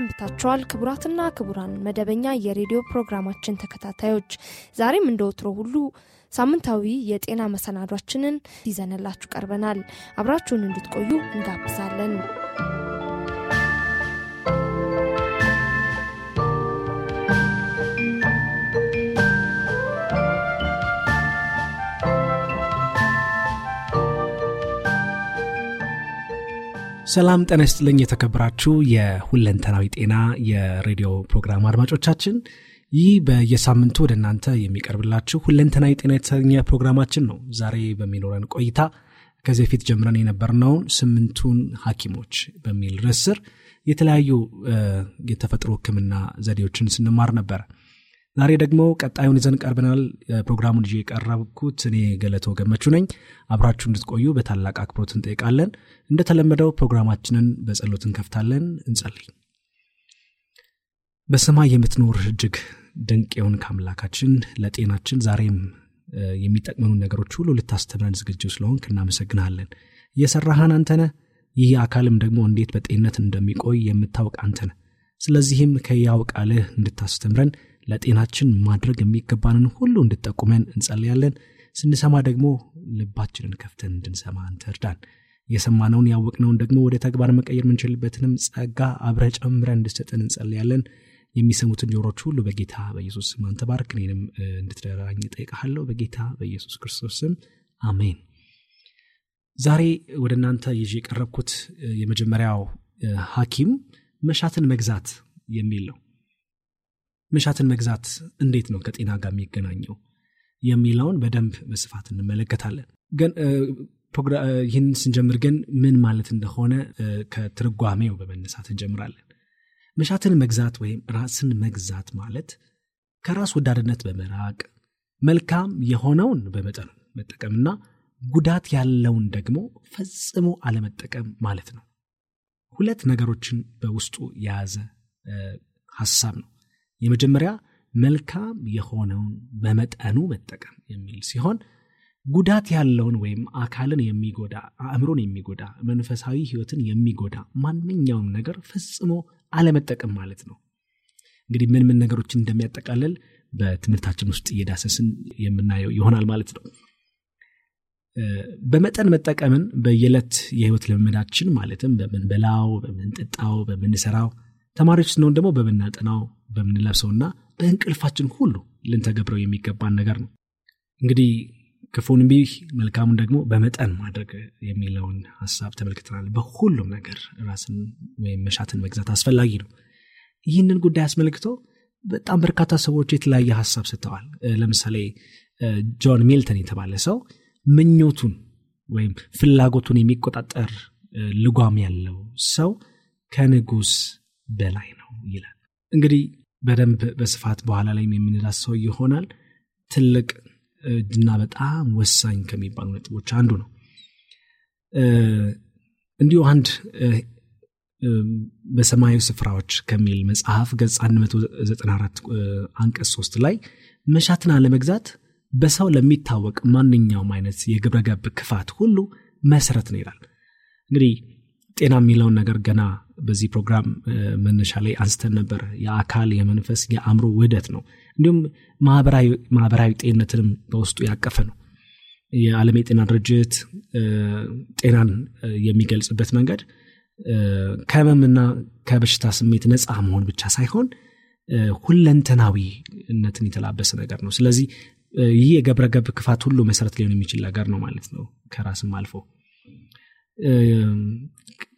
ሰንብታችኋል? ክቡራትና ክቡራን መደበኛ የሬዲዮ ፕሮግራማችን ተከታታዮች ዛሬም እንደ ወትሮ ሁሉ ሳምንታዊ የጤና መሰናዷችንን ይዘንላችሁ ቀርበናል። አብራችሁን እንድትቆዩ እንጋብዛለን። ሰላም ጤና ይስጥልኝ። የተከበራችሁ የሁለንተናዊ ጤና የሬዲዮ ፕሮግራም አድማጮቻችን ይህ በየሳምንቱ ወደ እናንተ የሚቀርብላችሁ ሁለንተናዊ ጤና የተሰኘ ፕሮግራማችን ነው። ዛሬ በሚኖረን ቆይታ ከዚህ በፊት ጀምረን የነበርነውን ስምንቱን ሐኪሞች በሚል ርዕስ የተለያዩ የተፈጥሮ ሕክምና ዘዴዎችን ስንማር ነበረ። ዛሬ ደግሞ ቀጣዩን ይዘን ቀርበናል። ፕሮግራሙን ይዤ የቀረብኩት እኔ ገለተው ገመቹ ነኝ። አብራችሁ እንድትቆዩ በታላቅ አክብሮት እንጠይቃለን። እንደተለመደው ፕሮግራማችንን በጸሎት እንከፍታለን። እንጸልይ። በሰማይ የምትኖር እጅግ ድንቅ የሆንክ አምላካችን ለጤናችን ዛሬም የሚጠቅመኑ ነገሮች ሁሉ ልታስተምረን ዝግጁ ስለሆንክ እናመሰግንሃለን። እየሰራሃን አንተነ ይህ አካልም ደግሞ እንዴት በጤንነት እንደሚቆይ የምታውቅ አንተነ ስለዚህም ከያው ቃልህ እንድታስተምረን ለጤናችን ማድረግ የሚገባንን ሁሉ እንድጠቁመን እንጸልያለን። ስንሰማ ደግሞ ልባችንን ከፍተን እንድንሰማ አንተ እርዳን። የሰማነውን ያወቅነውን ደግሞ ወደ ተግባር መቀየር የምንችልበትንም ጸጋ አብረ ጨምረን እንድሰጠን እንጸልያለን። የሚሰሙትን ጆሮች ሁሉ በጌታ በኢየሱስ ስም አንተ እኔንም እንድትደራኝ እጠይቅሃለሁ በጌታ በኢየሱስ ክርስቶስ ስም አሜን። ዛሬ ወደ እናንተ ይዤ የቀረብኩት የመጀመሪያው ሐኪም መሻትን መግዛት የሚል ነው። መሻትን መግዛት እንዴት ነው ከጤና ጋር የሚገናኘው የሚለውን በደንብ በስፋት እንመለከታለን። ግን ይህን ስንጀምር ግን ምን ማለት እንደሆነ ከትርጓሜው በመነሳት እንጀምራለን። መሻትን መግዛት ወይም ራስን መግዛት ማለት ከራስ ወዳድነት በመራቅ መልካም የሆነውን በመጠኑ መጠቀምና ጉዳት ያለውን ደግሞ ፈጽሞ አለመጠቀም ማለት ነው። ሁለት ነገሮችን በውስጡ የያዘ ሀሳብ ነው። የመጀመሪያ መልካም የሆነውን በመጠኑ መጠቀም የሚል ሲሆን ጉዳት ያለውን ወይም አካልን የሚጎዳ አእምሮን የሚጎዳ መንፈሳዊ ሕይወትን የሚጎዳ ማንኛውም ነገር ፈጽሞ አለመጠቀም ማለት ነው። እንግዲህ ምን ምን ነገሮችን እንደሚያጠቃልል በትምህርታችን ውስጥ እየዳሰስን የምናየው ይሆናል ማለት ነው። በመጠን መጠቀምን በየዕለት የህይወት ልምምዳችን ማለትም በምንበላው፣ በምንጠጣው፣ በምንሰራው ተማሪዎች ስንሆን ደግሞ በምናጠናው በምንለብሰውና በእንቅልፋችን ሁሉ ልንተገብረው የሚገባን ነገር ነው። እንግዲህ ክፉን እምቢ መልካሙን ደግሞ በመጠን ማድረግ የሚለውን ሀሳብ ተመልክተናል። በሁሉም ነገር ራስን ወይም መሻትን መግዛት አስፈላጊ ነው። ይህንን ጉዳይ አስመልክቶ በጣም በርካታ ሰዎች የተለያየ ሀሳብ ሰጥተዋል። ለምሳሌ ጆን ሚልተን የተባለ ሰው ምኞቱን ወይም ፍላጎቱን የሚቆጣጠር ልጓም ያለው ሰው ከንጉስ በላይ ነው ይላል። እንግዲህ በደንብ በስፋት በኋላ ላይም የምንዳስሰው ይሆናል። ትልቅ እና በጣም ወሳኝ ከሚባሉ ነጥቦች አንዱ ነው። እንዲሁ አንድ በሰማያዊ ስፍራዎች ከሚል መጽሐፍ ገጽ 194 አንቀጽ 3 ላይ መሻትን አለመግዛት በሰው ለሚታወቅ ማንኛውም አይነት የግብረገብ ክፋት ሁሉ መሰረት ነው ይላል። እንግዲህ ጤና የሚለውን ነገር ገና በዚህ ፕሮግራም መነሻ ላይ አንስተን ነበር። የአካል የመንፈስ፣ የአእምሮ ውህደት ነው። እንዲሁም ማህበራዊ ጤንነትንም በውስጡ ያቀፈ ነው። የዓለም የጤና ድርጅት ጤናን የሚገልጽበት መንገድ ከህመምና ከበሽታ ስሜት ነፃ መሆን ብቻ ሳይሆን ሁለንተናዊነትን የተላበሰ ነገር ነው። ስለዚህ ይህ የገብረገብ ክፋት ሁሉ መሰረት ሊሆን የሚችል ነገር ነው ማለት ነው ከራስም አልፎ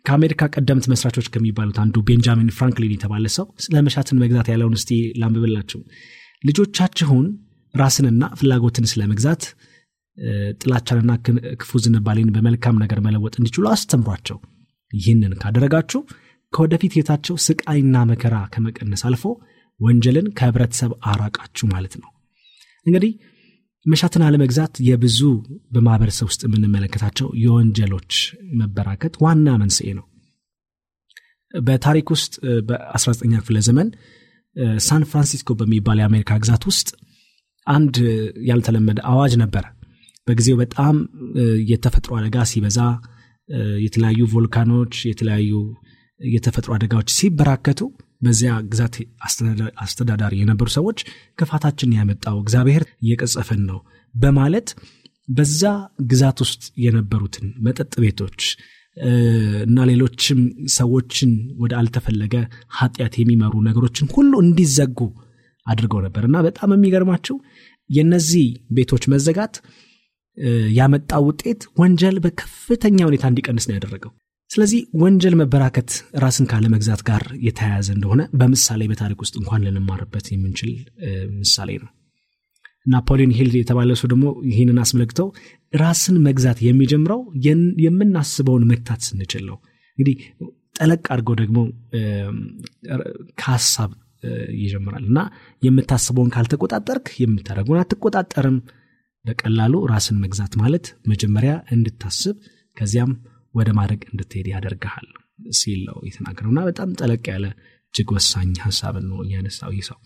ከአሜሪካ ቀደምት መስራቾች ከሚባሉት አንዱ ቤንጃሚን ፍራንክሊን የተባለ ሰው ስለ መሻትን መግዛት ያለውን እስቲ ላንብብላችሁ። ልጆቻችሁን ራስንና ፍላጎትን ስለ መግዛት ጥላቻንና ክፉ ዝንባሌን በመልካም ነገር መለወጥ እንዲችሉ አስተምሯቸው። ይህንን ካደረጋችሁ ከወደፊት ህይወታቸው ስቃይና መከራ ከመቀነስ አልፎ ወንጀልን ከህብረተሰብ አራቃችሁ ማለት ነው። እንግዲህ መሻትን አለመግዛት የብዙ በማህበረሰብ ውስጥ የምንመለከታቸው የወንጀሎች መበራከት ዋና መንስኤ ነው። በታሪክ ውስጥ በ19ኛ ክፍለ ዘመን ሳን ፍራንሲስኮ በሚባል የአሜሪካ ግዛት ውስጥ አንድ ያልተለመደ አዋጅ ነበረ። በጊዜው በጣም የተፈጥሮ አደጋ ሲበዛ የተለያዩ ቮልካኖች የተለያዩ የተፈጥሮ አደጋዎች ሲበራከቱ በዚያ ግዛት አስተዳዳሪ የነበሩ ሰዎች ክፋታችን ያመጣው እግዚአብሔር እየቀጸፈን ነው በማለት በዛ ግዛት ውስጥ የነበሩትን መጠጥ ቤቶች እና ሌሎችም ሰዎችን ወደ አልተፈለገ ኃጢአት የሚመሩ ነገሮችን ሁሉ እንዲዘጉ አድርገው ነበር። እና በጣም የሚገርማቸው የነዚህ ቤቶች መዘጋት ያመጣው ውጤት ወንጀል በከፍተኛ ሁኔታ እንዲቀንስ ነው ያደረገው ስለዚህ ወንጀል መበራከት ራስን ካለመግዛት ጋር የተያያዘ እንደሆነ በምሳሌ በታሪክ ውስጥ እንኳን ልንማርበት የምንችል ምሳሌ ነው። ናፖሊዮን ሂል የተባለ ሰው ደግሞ ይህንን አስመልክተው ራስን መግዛት የሚጀምረው የምናስበውን መግታት ስንችል ነው። እንግዲህ ጠለቅ አድርገው ደግሞ ከሀሳብ ይጀምራል እና የምታስበውን ካልተቆጣጠርክ የምታደረጉን አትቆጣጠርም። በቀላሉ ራስን መግዛት ማለት መጀመሪያ እንድታስብ ከዚያም ወደ ማድረግ እንድትሄድ ያደርግሃል ሲል ነው የተናገረውና በጣም ጠለቅ ያለ እጅግ ወሳኝ ሀሳብን ነው እያነሳው ይህ ሰው።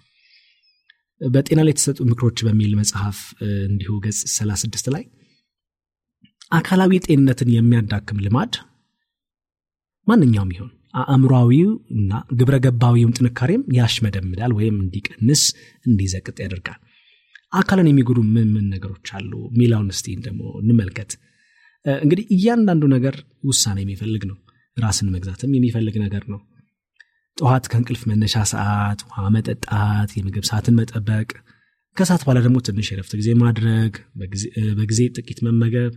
በጤና ላይ የተሰጡ ምክሮች በሚል መጽሐፍ እንዲሁ ገጽ 36 ላይ አካላዊ ጤንነትን የሚያዳክም ልማድ ማንኛውም ይሆን አእምሯዊው እና ግብረ ገባዊውም ጥንካሬም ያሽመደምዳል ወይም እንዲቀንስ እንዲዘቅጥ ያደርጋል። አካልን የሚጎዱ ምን ምን ነገሮች አሉ? ሚላውን እስቲ ደግሞ እንመልከት እንግዲህ እያንዳንዱ ነገር ውሳኔ የሚፈልግ ነው። ራስን መግዛትም የሚፈልግ ነገር ነው። ጠዋት ከእንቅልፍ መነሻ ሰዓት ውሃ መጠጣት የምግብ ሰዓትን መጠበቅ ከሰዓት በኋላ ደግሞ ትንሽ የረፍት ጊዜ ማድረግ በጊዜ ጥቂት መመገብ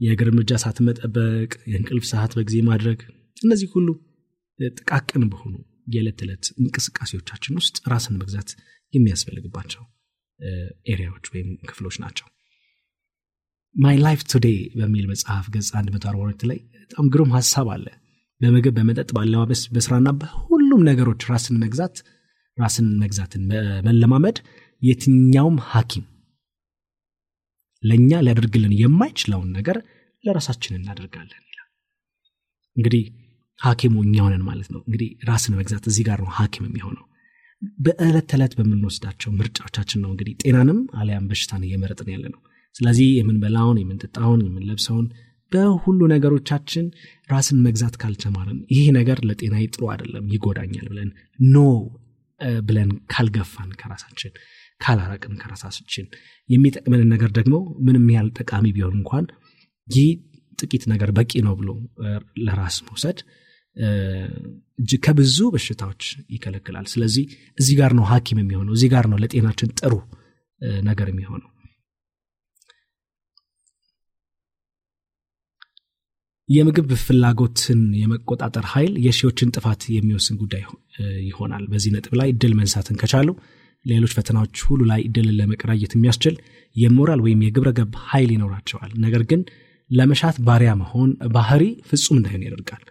የእግር እርምጃ ሰዓትን መጠበቅ የእንቅልፍ ሰዓት በጊዜ ማድረግ እነዚህ ሁሉ ጥቃቅን በሆኑ የዕለት ዕለት እንቅስቃሴዎቻችን ውስጥ ራስን መግዛት የሚያስፈልግባቸው area ዎች ወይም ክፍሎች ናቸው My Life Today በሚል መጽሐፍ ገጽ 142 ላይ በጣም ግሩም ሀሳብ አለ። በምግብ በመጠጥ ባለባበስ በስራና በሁሉም ነገሮች ራስን መግዛት ራስን መግዛትን መለማመድ የትኛውም ሐኪም ለእኛ ሊያደርግልን የማይችለውን ነገር ለራሳችን እናደርጋለን ይላል። እንግዲህ ሐኪሙ እኛውንን ማለት ነው። እንግዲህ ራስን መግዛት እዚህ ጋር ነው ሐኪም የሚሆነው። በዕለት ተዕለት በምንወስዳቸው ምርጫዎቻችን ነው እንግዲህ ጤናንም አሊያም በሽታን እየመረጥን ያለ ነው ስለዚህ የምንበላውን የምንጠጣውን የምንለብሰውን በሁሉ ነገሮቻችን ራስን መግዛት ካልተማርን ይህ ነገር ለጤና ጥሩ አይደለም ይጎዳኛል ብለን ኖ ብለን ካልገፋን ከራሳችን ካላረቅን ከራሳችን የሚጠቅመንን ነገር ደግሞ ምንም ያህል ጠቃሚ ቢሆን እንኳን ይህ ጥቂት ነገር በቂ ነው ብሎ ለራስ መውሰድ እጅግ ከብዙ በሽታዎች ይከለክላል። ስለዚህ እዚህ ጋር ነው ሀኪም የሚሆነው እዚህ ጋር ነው ለጤናችን ጥሩ ነገር የሚሆነው የምግብ ፍላጎትን የመቆጣጠር ኃይል የሺዎችን ጥፋት የሚወስን ጉዳይ ይሆናል። በዚህ ነጥብ ላይ ድል መንሳትን ከቻሉ ሌሎች ፈተናዎች ሁሉ ላይ ድልን ለመቀራየት የሚያስችል የሞራል ወይም የግብረ ገብ ኃይል ይኖራቸዋል። ነገር ግን ለመሻት ባሪያ መሆን ባህሪ ፍጹም እንዳይሆን ያደርጋል።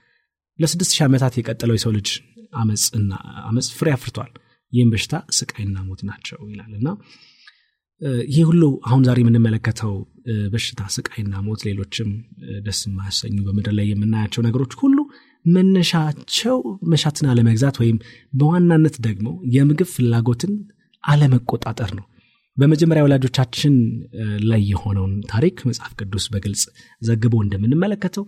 ለስድስት ሺህ ዓመታት የቀጠለው የሰው ልጅ አመፅና አመፅ ፍሬ አፍርቷል። ይህም በሽታ ስቃይና ሞት ናቸው ይላል እና ይህ ሁሉ አሁን ዛሬ የምንመለከተው በሽታ ስቃይና ሞት ሌሎችም ደስ የማያሰኙ በምድር ላይ የምናያቸው ነገሮች ሁሉ መነሻቸው መሻትን አለመግዛት ወይም በዋናነት ደግሞ የምግብ ፍላጎትን አለመቆጣጠር ነው። በመጀመሪያ ወላጆቻችን ላይ የሆነውን ታሪክ መጽሐፍ ቅዱስ በግልጽ ዘግቦ እንደምንመለከተው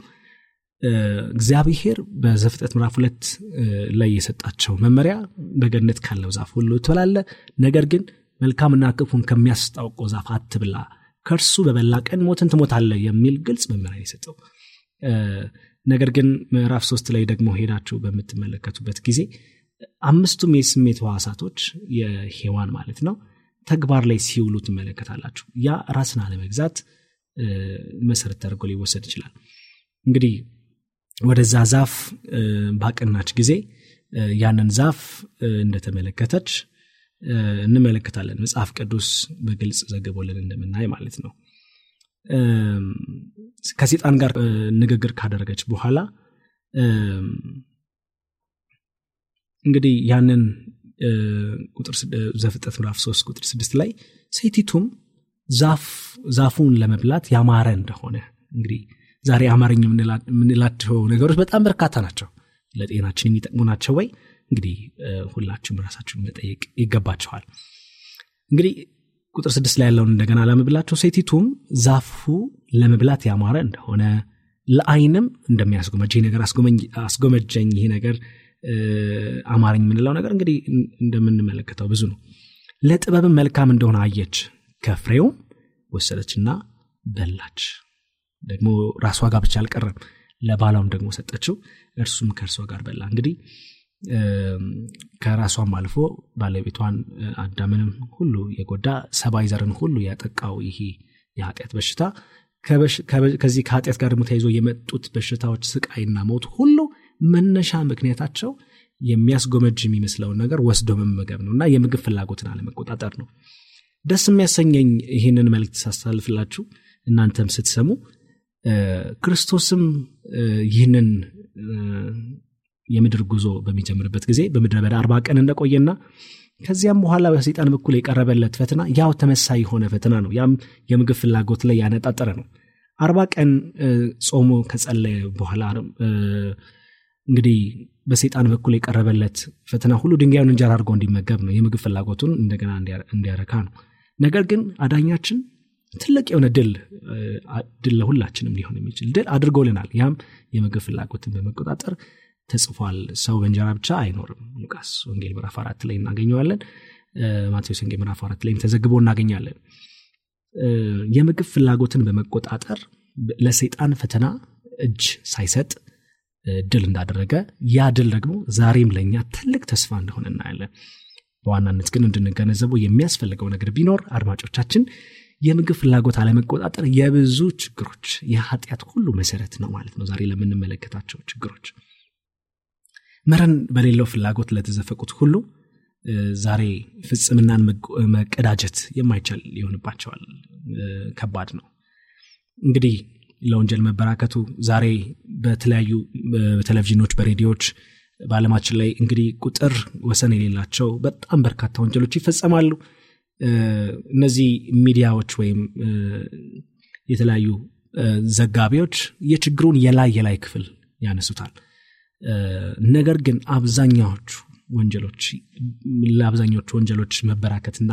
እግዚአብሔር በዘፍጥረት ምዕራፍ ሁለት ላይ የሰጣቸው መመሪያ በገነት ካለው ዛፍ ሁሉ ትበላለ ነገር ግን መልካምና ክፉን ከሚያስታውቀው ዛፍ አትብላ ከእርሱ በበላ ቀን ሞትን ትሞታለ የሚል ግልጽ መመሪያ የሰጠው። ነገር ግን ምዕራፍ ሶስት ላይ ደግሞ ሄዳችሁ በምትመለከቱበት ጊዜ አምስቱም የስሜት ህዋሳቶች የሔዋን ማለት ነው ተግባር ላይ ሲውሉ ትመለከታላችሁ። ያ ራስን አለመግዛት መሰረት ተደርጎ ሊወሰድ ይችላል። እንግዲህ ወደዛ ዛፍ ባቀናች ጊዜ ያንን ዛፍ እንደተመለከተች እንመለከታለን። መጽሐፍ ቅዱስ በግልጽ ዘግቦልን እንደምናይ ማለት ነው። ከሴጣን ጋር ንግግር ካደረገች በኋላ እንግዲህ ያንን ዘፍጠት ምዕራፍ 3 ቁጥር 6 ላይ ሴቲቱም ዛፉን ለመብላት ያማረ እንደሆነ እንግዲህ ዛሬ አማርኛ የምንላቸው ነገሮች በጣም በርካታ ናቸው። ለጤናችን የሚጠቅሙ ናቸው ወይ እንግዲህ ሁላችሁም ራሳችሁን መጠየቅ ይገባቸዋል እንግዲህ ቁጥር ስድስት ላይ ያለውን እንደገና ለመብላቸው ሴቲቱም ዛፉ ለመብላት ያማረ እንደሆነ ለአይንም እንደሚያስጎመጅ ይህ ነገር አስጎመጀኝ ይህ ነገር አማርኝ የምንለው ነገር እንግዲህ እንደምንመለከተው ብዙ ነው። ለጥበብም መልካም እንደሆነ አየች ከፍሬውም ወሰደችና በላች። ደግሞ ራሷ ጋር ብቻ አልቀረም ለባሏም ደግሞ ሰጠችው እርሱም ከእርሷ ጋር በላ። እንግዲህ ከራሷም አልፎ ባለቤቷን አዳምንም ሁሉ የጎዳ ሰባይ ዘርን ሁሉ ያጠቃው ይሄ የኃጢአት በሽታ ከዚህ ከኃጢአት ጋር ደግሞ ተይዞ የመጡት በሽታዎች ስቃይና ሞት ሁሉ መነሻ ምክንያታቸው የሚያስጎመጅ የሚመስለውን ነገር ወስዶ መመገብ ነው እና የምግብ ፍላጎትን አለመቆጣጠር ነው። ደስ የሚያሰኘኝ ይህንን መልክት ሳስተላልፍላችሁ እናንተም ስትሰሙ ክርስቶስም ይህንን የምድር ጉዞ በሚጀምርበት ጊዜ በምድረ በዳ አርባ ቀን እንደቆየና ከዚያም በኋላ በሰይጣን በኩል የቀረበለት ፈተና ያው ተመሳይ የሆነ ፈተና ነው። ያም የምግብ ፍላጎት ላይ ያነጣጠረ ነው። አርባ ቀን ጾሞ ከጸለየ በኋላ እንግዲህ በሰይጣን በኩል የቀረበለት ፈተና ሁሉ ድንጋዩን እንጀራ አድርጎ እንዲመገብ ነው። የምግብ ፍላጎቱን እንደገና እንዲያረካ ነው። ነገር ግን አዳኛችን ትልቅ የሆነ ድል ድል ለሁላችንም ሊሆን የሚችል ድል አድርጎልናል። ያም የምግብ ፍላጎትን በመቆጣጠር ተጽፏል። ሰው በእንጀራ ብቻ አይኖርም። ሉቃስ ወንጌል ምዕራፍ አራት ላይ እናገኘዋለን። ማቴዎስ ወንጌል ምዕራፍ አራት ላይም ተዘግቦ እናገኛለን። የምግብ ፍላጎትን በመቆጣጠር ለሰይጣን ፈተና እጅ ሳይሰጥ ድል እንዳደረገ ያ ድል ደግሞ ዛሬም ለእኛ ትልቅ ተስፋ እንደሆነ እናያለን። በዋናነት ግን እንድንገነዘበው የሚያስፈልገው ነገር ቢኖር አድማጮቻችን የምግብ ፍላጎት አለመቆጣጠር የብዙ ችግሮች የኃጢአት ሁሉ መሰረት ነው ማለት ነው። ዛሬ ለምንመለከታቸው ችግሮች መረን በሌለው ፍላጎት ለተዘፈቁት ሁሉ ዛሬ ፍጽምናን መቀዳጀት የማይቻል ይሆንባቸዋል ከባድ ነው። እንግዲህ ለወንጀል መበራከቱ ዛሬ በተለያዩ በቴሌቪዥኖች በሬዲዮዎች በአለማችን ላይ እንግዲህ ቁጥር ወሰን የሌላቸው በጣም በርካታ ወንጀሎች ይፈጸማሉ። እነዚህ ሚዲያዎች ወይም የተለያዩ ዘጋቢዎች የችግሩን የላይ የላይ ክፍል ያነሱታል ነገር ግን አብዛኛዎቹ ወንጀሎች ለአብዛኞቹ ወንጀሎች መበራከትና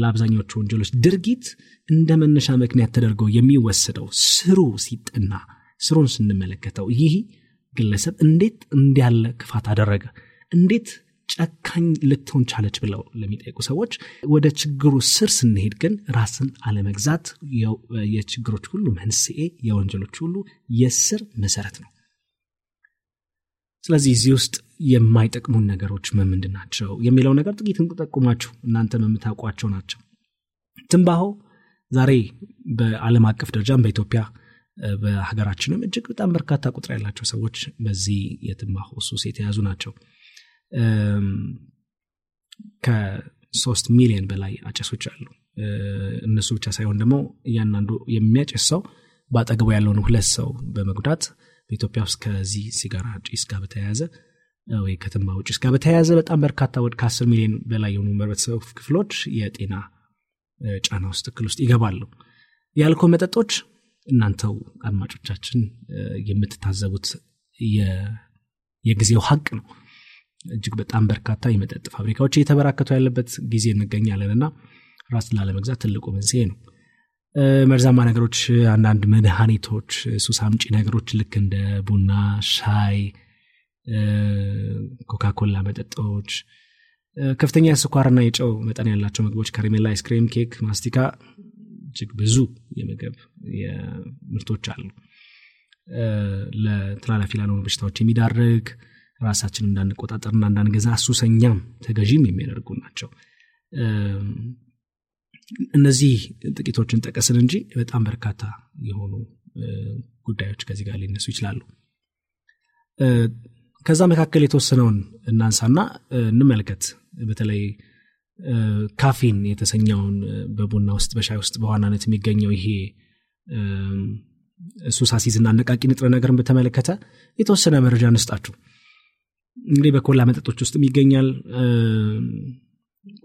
ለአብዛኞቹ ወንጀሎች ድርጊት እንደ መነሻ ምክንያት ተደርገው የሚወሰደው ስሩ ሲጠና ስሩን ስንመለከተው ይህ ግለሰብ እንዴት እንዲያለ ክፋት አደረገ? እንዴት ጨካኝ ልትሆን ቻለች? ብለው ለሚጠይቁ ሰዎች ወደ ችግሩ ስር ስንሄድ ግን ራስን አለመግዛት የችግሮች ሁሉ መንስኤ የወንጀሎች ሁሉ የስር መሰረት ነው ስለዚህ እዚህ ውስጥ የማይጠቅሙን ነገሮች ምንድን ናቸው የሚለው ነገር ጥቂት እንጠቁማችሁ እናንተም የምታውቋቸው ናቸው። ትንባሆ ዛሬ በአለም አቀፍ ደረጃም በኢትዮጵያ በሀገራችንም እጅግ በጣም በርካታ ቁጥር ያላቸው ሰዎች በዚህ የትንባሆ ሱስ የተያዙ ናቸው። ከሶስት ሚሊዮን በላይ አጨሶች አሉ። እነሱ ብቻ ሳይሆን ደግሞ እያንዳንዱ የሚያጨስ ሰው በአጠገቡ ያለውን ሁለት ሰው በመጉዳት በኢትዮጵያ ውስጥ ከዚህ ሲጋራ ጭስ ጋር በተያያዘ ወይ ከትንባሆ ጭስ ጋር በተያያዘ በጣም በርካታ ወደ ከአስር ሚሊዮን በላይ የሆኑ ህብረተሰብ ክፍሎች የጤና ጫና ውስጥ እክል ውስጥ ይገባሉ። የአልኮ መጠጦች እናንተው አድማጮቻችን የምትታዘቡት የጊዜው ሀቅ ነው። እጅግ በጣም በርካታ የመጠጥ ፋብሪካዎች እየተበራከቱ ያለበት ጊዜ እንገኛለን እና ራስ ላለመግዛት ትልቁ መንስኤ ነው መርዛማ ነገሮች አንዳንድ መድኃኒቶች ሱስ አምጪ ነገሮች ልክ እንደ ቡና ሻይ ኮካኮላ መጠጦች ከፍተኛ የስኳርና የጨው መጠን ያላቸው ምግቦች ከረሜላ አይስክሬም ኬክ ማስቲካ እጅግ ብዙ የምግብ ምርቶች አሉ። ለተላላፊ ላልሆኑ በሽታዎች የሚዳርግ ራሳችን እንዳንቆጣጠርና እንዳንገዛ ሱሰኛም ተገዢም የሚያደርጉ ናቸው እነዚህ ጥቂቶችን ጠቀስን እንጂ በጣም በርካታ የሆኑ ጉዳዮች ከዚህ ጋር ሊነሱ ይችላሉ። ከዛ መካከል የተወሰነውን እናንሳና እንመልከት። በተለይ ካፊን የተሰኘውን በቡና ውስጥ በሻይ ውስጥ በዋናነት የሚገኘው ይሄ ሱስ አነቃቂ ንጥረ ነገርን በተመለከተ የተወሰነ መረጃ እንስጣችሁ። እንግዲህ በኮላ መጠጦች ውስጥም ይገኛል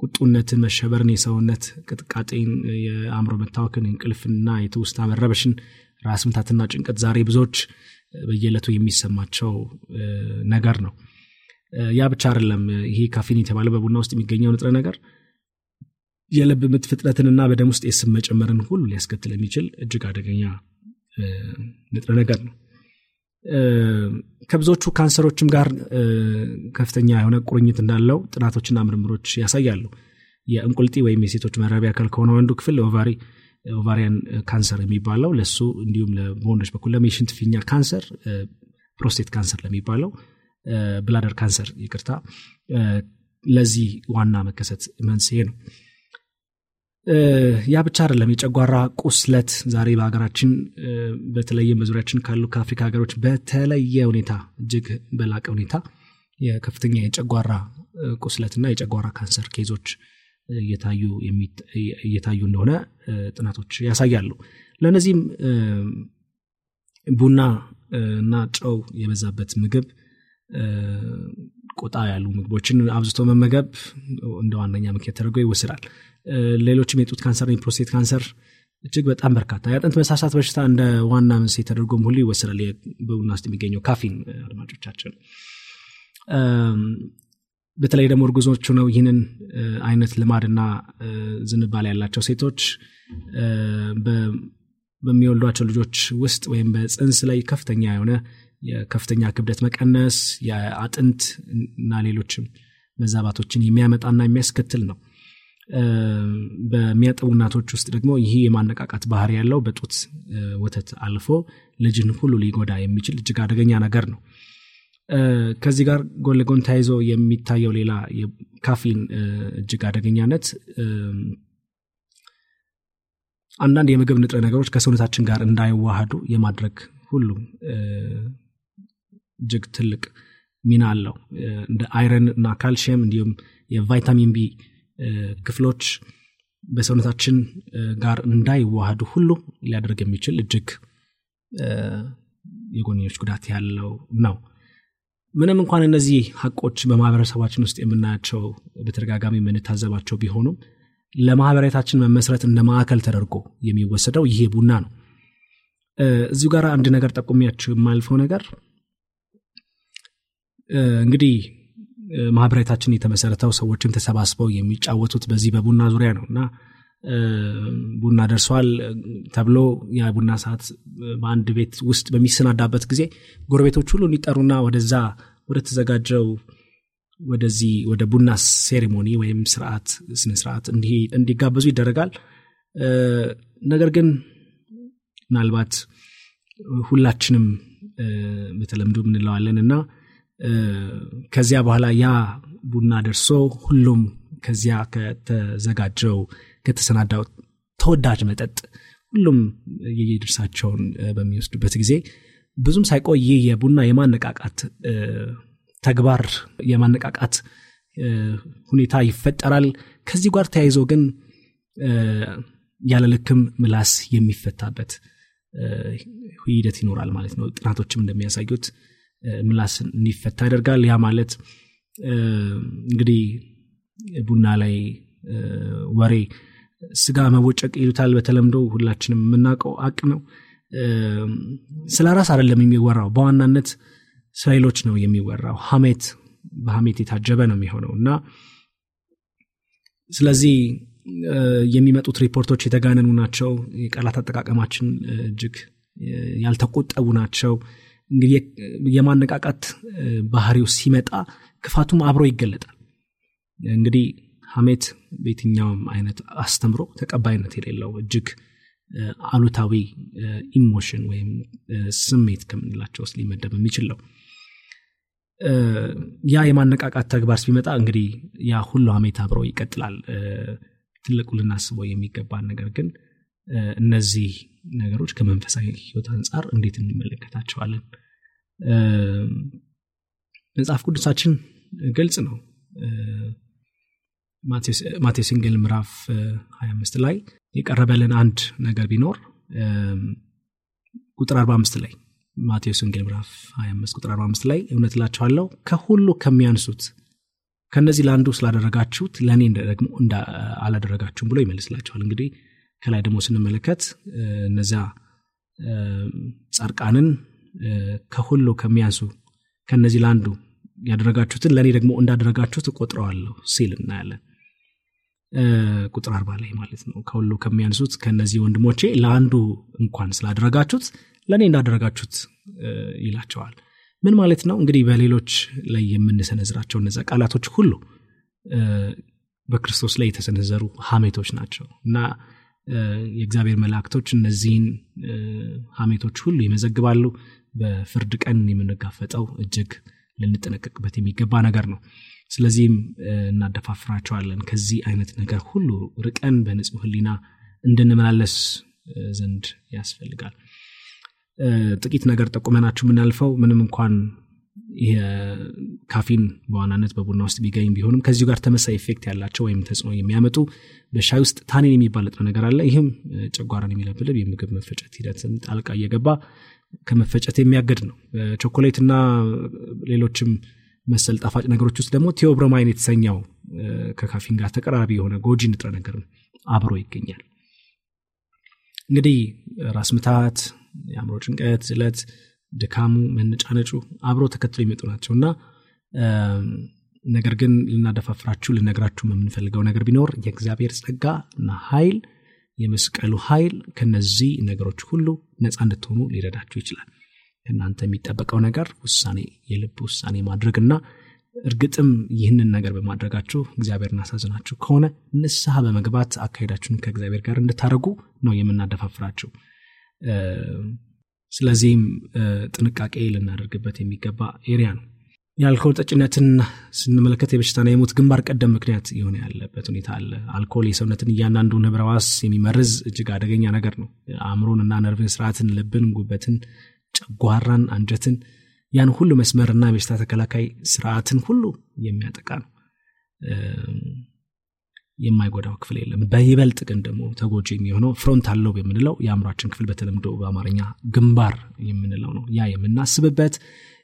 ቁጡነትን መሸበርን የሰውነት ቅጥቃጤን የአእምሮ መታወክን እንቅልፍና የትውስታ መረበሽን ራስ ምታትና ጭንቀት ዛሬ ብዙዎች በየዕለቱ የሚሰማቸው ነገር ነው። ያ ብቻ አይደለም። ይሄ ካፊን የተባለ በቡና ውስጥ የሚገኘው ንጥረ ነገር የልብ ምት ፍጥነትንና በደም ውስጥ የስብ መጨመርን ሁሉ ሊያስከትል የሚችል እጅግ አደገኛ ንጥረ ነገር ነው ከብዙዎቹ ካንሰሮችም ጋር ከፍተኛ የሆነ ቁርኝት እንዳለው ጥናቶችና ምርምሮች ያሳያሉ። የእንቁልጤ ወይም የሴቶች መራቢያ አካል ከሆነው አንዱ ክፍል ovary ovarian cancer የሚባለው ለሱ እንዲሁም በወንዶች በኩል ለም የሽንት ፊኛ ካንሰር prostate cancer ለሚባለው bladder cancer ይቅርታ ለዚህ ዋና መከሰት መንስኤ ነው ያ ብቻ አይደለም። የጨጓራ ቁስለት ዛሬ በሀገራችን በተለይም በዙሪያችን ካሉ ከአፍሪካ ሀገሮች በተለየ ሁኔታ እጅግ በላቀ ሁኔታ የከፍተኛ የጨጓራ ቁስለትና የጨጓራ ካንሰር ኬዞች እየታዩ እንደሆነ ጥናቶች ያሳያሉ። ለእነዚህም ቡና እና ጨው የበዛበት ምግብ ቆጣ ያሉ ምግቦችን አብዝቶ መመገብ እንደ ዋነኛ ምክንያት ተደርጎ ይወስዳል ሌሎችም የጡት ካንሰር የፕሮስቴት ካንሰር እጅግ በጣም በርካታ የአጥንት መሳሳት በሽታ እንደ ዋና መንስኤ ተደርጎም ሁሉ ይወሰዳል በቡና ውስጥ የሚገኘው ካፊን አድማጮቻችን። በተለይ ደግሞ እርጉዞቹ ነው ይህንን አይነት ልማድና ዝንባል ያላቸው ሴቶች በሚወልዷቸው ልጆች ውስጥ ወይም በፅንስ ላይ ከፍተኛ የሆነ የከፍተኛ ክብደት መቀነስ የአጥንት እና ሌሎችም መዛባቶችን የሚያመጣና የሚያስከትል ነው በሚያጠቡ እናቶች ውስጥ ደግሞ ይህ የማነቃቃት ባህር ያለው በጡት ወተት አልፎ ልጅን ሁሉ ሊጎዳ የሚችል እጅግ አደገኛ ነገር ነው። ከዚህ ጋር ጎን ለጎን ተያይዞ የሚታየው ሌላ ካፊን እጅግ አደገኛነት አንዳንድ የምግብ ንጥረ ነገሮች ከሰውነታችን ጋር እንዳይዋሃዱ የማድረግ ሁሉ እጅግ ትልቅ ሚና አለው። እንደ iron እና ካልሽየም እንዲሁም የቫይታሚን ቢ ክፍሎች በሰውነታችን ጋር እንዳይዋሃዱ ሁሉ ሊያደርግ የሚችል እጅግ የጎንዮሽ ጉዳት ያለው ነው። ምንም እንኳን እነዚህ ሀቆች በማህበረሰባችን ውስጥ የምናያቸው በተደጋጋሚ የምንታዘባቸው ቢሆኑም ለማህበሬታችን መመስረት እንደ ማዕከል ተደርጎ የሚወሰደው ይሄ ቡና ነው። እዚሁ ጋር አንድ ነገር ጠቁሚያቸው የማልፈው ነገር እንግዲህ ማህበሬታችን የተመሰረተው ሰዎችም ተሰባስበው የሚጫወቱት በዚህ በቡና ዙሪያ ነው እና ቡና ደርሷል ተብሎ የቡና ሰዓት በአንድ ቤት ውስጥ በሚሰናዳበት ጊዜ ጎረቤቶች ሁሉ እንዲጠሩና ወደዛ ወደ ተዘጋጀው ወደዚህ ወደ ቡና ሴሪሞኒ ወይም ስርዓት ስነስርዓት እንዲጋበዙ ይደረጋል። ነገር ግን ምናልባት ሁላችንም በተለምዶ ምንለዋለን እና ከዚያ በኋላ ያ ቡና ደርሶ ሁሉም ከዚያ ከተዘጋጀው ከተሰናዳው ተወዳጅ መጠጥ ሁሉም የየድርሳቸውን በሚወስዱበት ጊዜ ብዙም ሳይቆይ ይህ የቡና የማነቃቃት ተግባር የማነቃቃት ሁኔታ ይፈጠራል። ከዚህ ጋር ተያይዞ ግን ያለ ልክም ምላስ የሚፈታበት ሂደት ይኖራል ማለት ነው። ጥናቶችም እንደሚያሳዩት ምላስ እንዲፈታ ያደርጋል። ያ ማለት እንግዲህ ቡና ላይ ወሬ ስጋ መቦጨቅ ይሉታል። በተለምዶ ሁላችንም የምናውቀው አቅ ነው። ስለ ራስ አይደለም የሚወራው። በዋናነት ስለ ሌሎች ነው የሚወራው። ሀሜት በሀሜት የታጀበ ነው የሚሆነው። እና ስለዚህ የሚመጡት ሪፖርቶች የተጋነኑ ናቸው። የቃላት አጠቃቀማችን እጅግ ያልተቆጠቡ ናቸው እንግዲህ የማነቃቃት ባህሪው ሲመጣ ክፋቱም አብሮ ይገለጣል። እንግዲህ ሀሜት በየትኛውም አይነት አስተምሮ ተቀባይነት የሌለው እጅግ አሉታዊ ኢሞሽን ወይም ስሜት ከምንላቸው ውስጥ ሊመደብ የሚችል ነው። ያ የማነቃቃት ተግባር ሲመጣ እንግዲህ ያ ሁሉ ሀሜት አብረው ይቀጥላል። ትልቁ ልናስበው የሚገባን ነገር ግን እነዚህ ነገሮች ከመንፈሳዊ ህይወት አንጻር እንዴት እንመለከታቸዋለን? መጽሐፍ ቅዱሳችን ግልጽ ነው። ማቴዎስ ወንጌል ምዕራፍ 25 ላይ የቀረበልን አንድ ነገር ቢኖር ቁጥር 45 ላይ ማቴዎስ ወንጌል ምዕራፍ 25 ቁጥር 45 ላይ እውነት እላችኋለሁ ከሁሉ ከሚያንሱት ከነዚህ ለአንዱ ስላደረጋችሁት ለእኔ ደግሞ አላደረጋችሁም ብሎ ይመልስላቸዋል እንግዲህ ከላይ ደግሞ ስንመለከት እነዚያ ጻድቃንን ከሁሉ ከሚያንሱ ከነዚህ ለአንዱ ያደረጋችሁትን ለእኔ ደግሞ እንዳደረጋችሁት እቆጥረዋለሁ ሲል እናያለን። ቁጥር አርባ ላይ ማለት ነው። ከሁሉ ከሚያንሱት ከነዚህ ወንድሞቼ ለአንዱ እንኳን ስላደረጋችሁት ለእኔ እንዳደረጋችሁት ይላቸዋል። ምን ማለት ነው? እንግዲህ በሌሎች ላይ የምንሰነዝራቸው እነዚ ቃላቶች ሁሉ በክርስቶስ ላይ የተሰነዘሩ ሀሜቶች ናቸው እና የእግዚአብሔር መላእክቶች እነዚህን ሀሜቶች ሁሉ ይመዘግባሉ። በፍርድ ቀን የምንጋፈጠው እጅግ ልንጠነቀቅበት የሚገባ ነገር ነው። ስለዚህም እናደፋፍራቸዋለን። ከዚህ አይነት ነገር ሁሉ ርቀን በንጹህ ህሊና እንድንመላለስ ዘንድ ያስፈልጋል። ጥቂት ነገር ጠቁመናችሁ የምናልፈው ምንም እንኳን ካፊን በዋናነት በቡና ውስጥ ቢገኝ ቢሆንም ከዚሁ ጋር ተመሳሳይ effect ያላቸው ወይም ተጽዕኖ የሚያመጡ በሻይ ውስጥ tannin የሚባል ንጥረ ነገር አለ። ይህም ጨጓራን የሚለብልብ የምግብ መፈጨት ሂደትን ጣልቃ እየገባ ከመፈጨት የሚያገድ ነው። በቾኮሌትና ሌሎችም መሰል ጣፋጭ ነገሮች ውስጥ ደግሞ ቴዎብሮማይን የተሰኘው ከካፊን ጋር ተቀራራቢ የሆነ ጎጂ ንጥረ ነገር አብሮ ይገኛል። እንግዲህ ራስ ምታት የአእምሮ ጭንቀት ዝለት ድካሙ መነጫነጩ አብሮ ተከትሎ የሚመጡ ናቸው እና ነገር ግን ልናደፋፍራችሁ ልነግራችሁ የምንፈልገው ነገር ቢኖር የእግዚአብሔር ጸጋ እና ኃይል የመስቀሉ ኃይል ከነዚህ ነገሮች ሁሉ ነፃ እንድትሆኑ ሊረዳችሁ ይችላል። ከእናንተ የሚጠበቀው ነገር ውሳኔ የልብ ውሳኔ ማድረግና እርግጥም ይህንን ነገር በማድረጋችሁ እግዚአብሔር እናሳዝናችሁ ከሆነ ንስሐ በመግባት አካሄዳችሁን ከእግዚአብሔር ጋር እንድታደረጉ ነው የምናደፋፍራችሁ ስለዚህም ጥንቃቄ ልናደርግበት የሚገባ ኤሪያ ነው። የአልኮል ጠጭነትን ስንመለከት የበሽታና የሞት ግንባር ቀደም ምክንያት የሆነ ያለበት ሁኔታ አለ። አልኮል የሰውነትን እያንዳንዱን ህብረ ዋስ የሚመርዝ እጅግ አደገኛ ነገር ነው። አእምሮን እና ነርቭን ስርዓትን ልብን ጉበትን ጨጓራን አንጀትን ያን ሁሉ መስመርና የበሽታ ተከላካይ ስርዓትን ሁሉ የሚያጠቃ ነው የማይጎዳው ክፍል የለም። በይበልጥ ግን ደግሞ ተጎጂ የሚሆነው ፍሮንታል ሎብ የምንለው የአእምሯችን ክፍል በተለምዶ በአማርኛ ግንባር የምንለው ነው። ያ የምናስብበት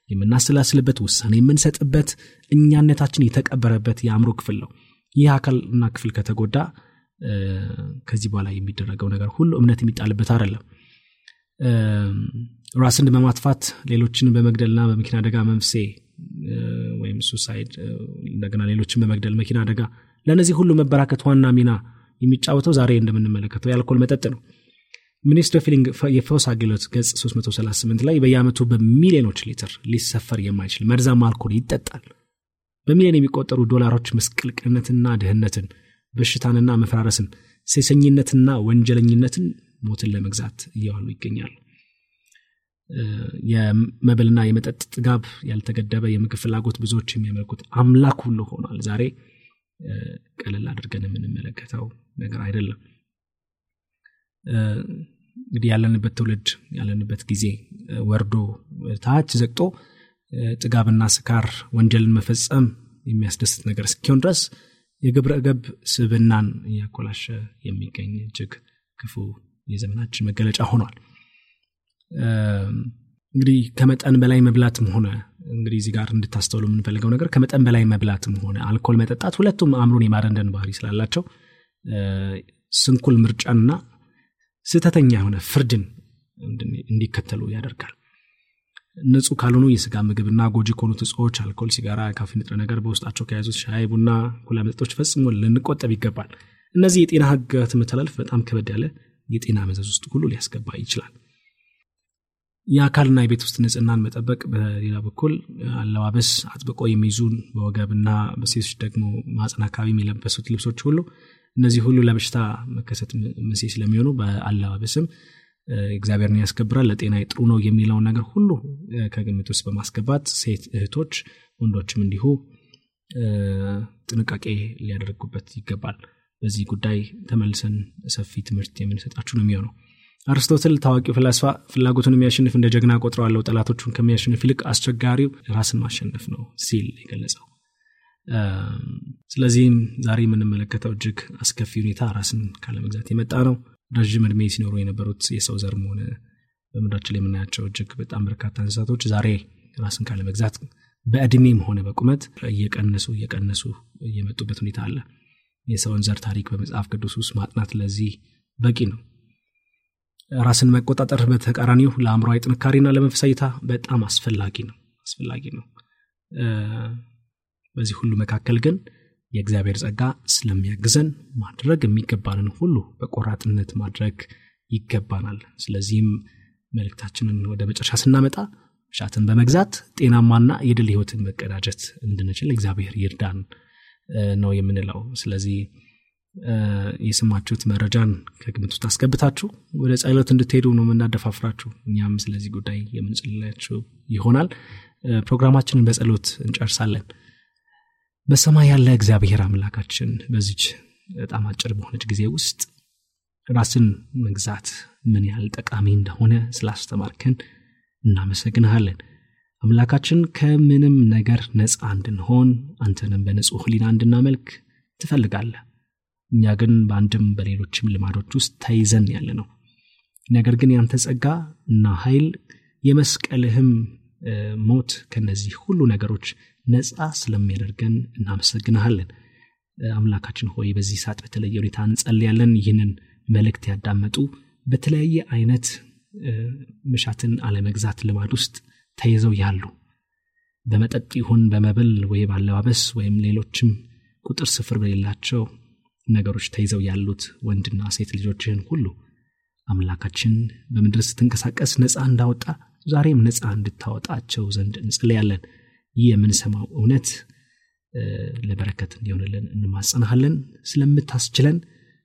የምናሰላስልበት ውሳኔ የምንሰጥበት እኛነታችን የተቀበረበት የአእምሮ ክፍል ነው። ይህ አካልና ክፍል ከተጎዳ ከዚህ በኋላ የሚደረገው ነገር ሁሉ እምነት የሚጣልበት አይደለም። ራስን በማጥፋት ሌሎችን በመግደልና በመኪና አደጋ መንፍሴ ወይም ሱሳይድ እንደገና ሌሎችን በመግደል መኪና አደጋ ለእነዚህ ሁሉ መበራከት ዋና ሚና የሚጫወተው ዛሬ እንደምንመለከተው የአልኮል መጠጥ ነው። Ministry Healing የፈውስ አገልግሎት ገጽ 338 ላይ በየአመቱ በሚሊዮኖች ሊትር ሊሰፈር የማይችል መርዛማ አልኮል ይጠጣል። በሚሊዮን የሚቆጠሩ ዶላሮች መስቅልቅልነትና ድህነትን በሽታንና መፈራረስን ሴሰኝነትና ወንጀለኝነትን ሞትን ለመግዛት እየዋሉ ይገኛሉ። የመብልና የመጠጥ ጥጋብ ያልተገደበ የምግብ ፍላጎት ብዙዎች የሚያመልኩት አምላክ ሁሉ ሆኗል ዛሬ ቀለል አድርገን የምንመለከተው ነገር አይደለም። እንግዲህ ያለንበት ትውልድ ያለንበት ጊዜ ወርዶ ታች ዘግጦ ጥጋብና ስካር ወንጀልን መፈጸም የሚያስደስት ነገር እስኪሆን ድረስ የግብረ ገብ ስብናን እያኮላሸ የሚገኝ እጅግ ክፉ የዘመናችን መገለጫ ሆኗል። እንግዲህ ከመጠን በላይ መብላትም ሆነ እንግዲህ እዚህ ጋር እንድታስተውሉ የምንፈልገው ነገር ከመጠን በላይ መብላትም ሆነ አልኮል መጠጣት ሁለቱም አእምሮን የማደንደን ባህሪ ስላላቸው ስንኩል ምርጫንና ስህተተኛ የሆነ ፍርድን እንዲከተሉ ያደርጋል። ንጹህ ካልሆኑ የስጋ ምግብና ጎጂ ከሆኑት እጽዎች አልኮል ሲጋራ ካፊ ንጥረ ነገር በውስጣቸው ከያዙት ሻይ ቡና ኩላ መጠጦች ፈጽሞ ልንቆጠብ ይገባል። እነዚህ የጤና ህግጋት መተላለፍ በጣም ከበድ ያለ የጤና መዘዝ ውስጥ ሁሉ ሊያስገባ ይችላል የአካልና የቤት ውስጥ ንጽህናን መጠበቅ በሌላ በኩል አለባበስ አጥብቆ የሚይዙን በወገብና በሴቶች ደግሞ ማጽን አካባቢ የሚለበሱት ልብሶች ሁሉ እነዚህ ሁሉ ለበሽታ መከሰት መንስኤ ስለሚሆኑ በአለባበስም እግዚአብሔርን ያስከብራል ለጤና ጥሩ ነው የሚለውን ነገር ሁሉ ከግምት ውስጥ በማስገባት ሴት እህቶች ወንዶችም እንዲሁ ጥንቃቄ ሊያደርጉበት ይገባል። በዚህ ጉዳይ ተመልሰን ሰፊ ትምህርት የምንሰጣችሁ ነው የሚሆነው አርስቶትል ታዋቂው ፍላስፋ ፍላጎቱን የሚያሸንፍ እንደ ጀግና ቆጥረዋለው ጠላቶቹን ከሚያሸንፍ ይልቅ አስቸጋሪው ራስን ማሸነፍ ነው ሲል የገለጸው። ስለዚህም ዛሬ የምንመለከተው እጅግ አስከፊ ሁኔታ ራስን ካለመግዛት የመጣ ነው። ረዥም እድሜ ሲኖሩ የነበሩት የሰው ዘርም ሆነ በምድራችን ላይ የምናያቸው እጅግ በጣም በርካታ እንስሳቶች ዛሬ ራስን ካለመግዛት በእድሜም ሆነ በቁመት እየቀነሱ እየቀነሱ እየመጡበት ሁኔታ አለ። የሰውን ዘር ታሪክ በመጽሐፍ ቅዱስ ውስጥ ማጥናት ለዚህ በቂ ነው ራስን መቆጣጠር በተቃራኒው ለአእምሯዊ ጥንካሬና ለመንፈሳዊታ በጣም አስፈላጊ ነው አስፈላጊ ነው። በዚህ ሁሉ መካከል ግን የእግዚአብሔር ጸጋ ስለሚያግዘን ማድረግ የሚገባንን ሁሉ በቆራጥነት ማድረግ ይገባናል። ስለዚህም መልእክታችንን ወደ መጨረሻ ስናመጣ ሻትን በመግዛት ጤናማና የድል ህይወትን መቀዳጀት እንድንችል እግዚአብሔር ይርዳን ነው የምንለው። ስለዚህ የስማችሁት መረጃን ከግምት ውስጥ አስገብታችሁ ወደ ጸሎት እንድትሄዱ ነው የምናደፋፍራችሁ። እኛም ስለዚህ ጉዳይ የምንጽልላችሁ ይሆናል። ፕሮግራማችንን በጸሎት እንጨርሳለን። በሰማይ ያለ እግዚአብሔር አምላካችን በዚች በጣም አጭር በሆነች ጊዜ ውስጥ ራስን መግዛት ምን ያህል ጠቃሚ እንደሆነ ስላስተማርከን እናመሰግንሃለን። አምላካችን ከምንም ነገር ነፃ እንድንሆን አንተንም በንጹህ ህሊና እንድናመልክ ትፈልጋለህ እኛ ግን በአንድም በሌሎችም ልማዶች ውስጥ ተይዘን ያለ ነው። ነገር ግን ያንተ ጸጋ እና ኃይል የመስቀልህም ሞት ከነዚህ ሁሉ ነገሮች ነፃ ስለሚያደርገን እናመሰግንሃለን። አምላካችን ሆይ በዚህ ሰዓት በተለየ ሁኔታ እንጸልያለን። ይህንን መልእክት ያዳመጡ በተለያየ አይነት ምሻትን አለመግዛት ልማድ ውስጥ ተይዘው ያሉ በመጠጥ ይሁን በመብል ወይ ባለባበስ ወይም ሌሎችም ቁጥር ስፍር በሌላቸው ነገሮች ተይዘው ያሉት ወንድና ሴት ልጆችህን ሁሉ አምላካችን በምድር ስትንቀሳቀስ ነፃ እንዳወጣ ዛሬም ነፃ እንድታወጣቸው ዘንድ እንጽልያለን ይህ የምንሰማው እውነት ለበረከት እንዲሆንልን እንማጸናሃለን። ስለምታስችለን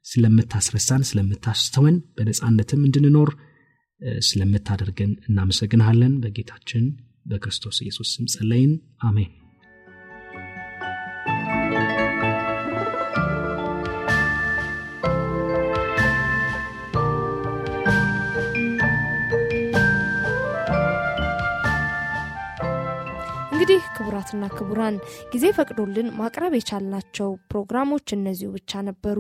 ስለምታስረሳን ስለምታስተወን በነፃነትም እንድንኖር ስለምታደርገን እናመሰግንሃለን። በጌታችን በክርስቶስ ኢየሱስ ስም ጸለይን። አሜን ክቡራትና ክቡራን ጊዜ ፈቅዶልን ማቅረብ የቻልናቸው ፕሮግራሞች እነዚሁ ብቻ ነበሩ።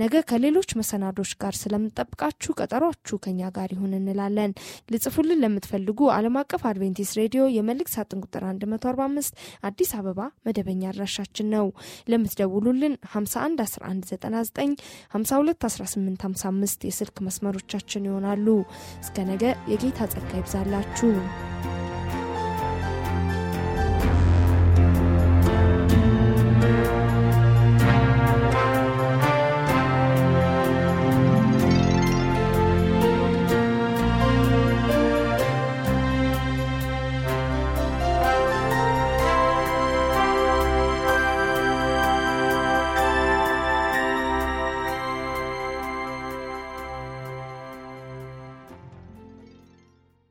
ነገ ከሌሎች መሰናዶች ጋር ስለምንጠብቃችሁ ቀጠሯችሁ ከኛ ጋር ይሁን እንላለን። ልጽፉልን ለምትፈልጉ ዓለም አቀፍ አድቬንቲስት ሬዲዮ የመልእክት ሳጥን ቁጥር 145 አዲስ አበባ መደበኛ አድራሻችን ነው። ለምትደውሉልን 511199 521855 የስልክ መስመሮቻችን ይሆናሉ። እስከ ነገ የጌታ ጸጋ ይብዛላችሁ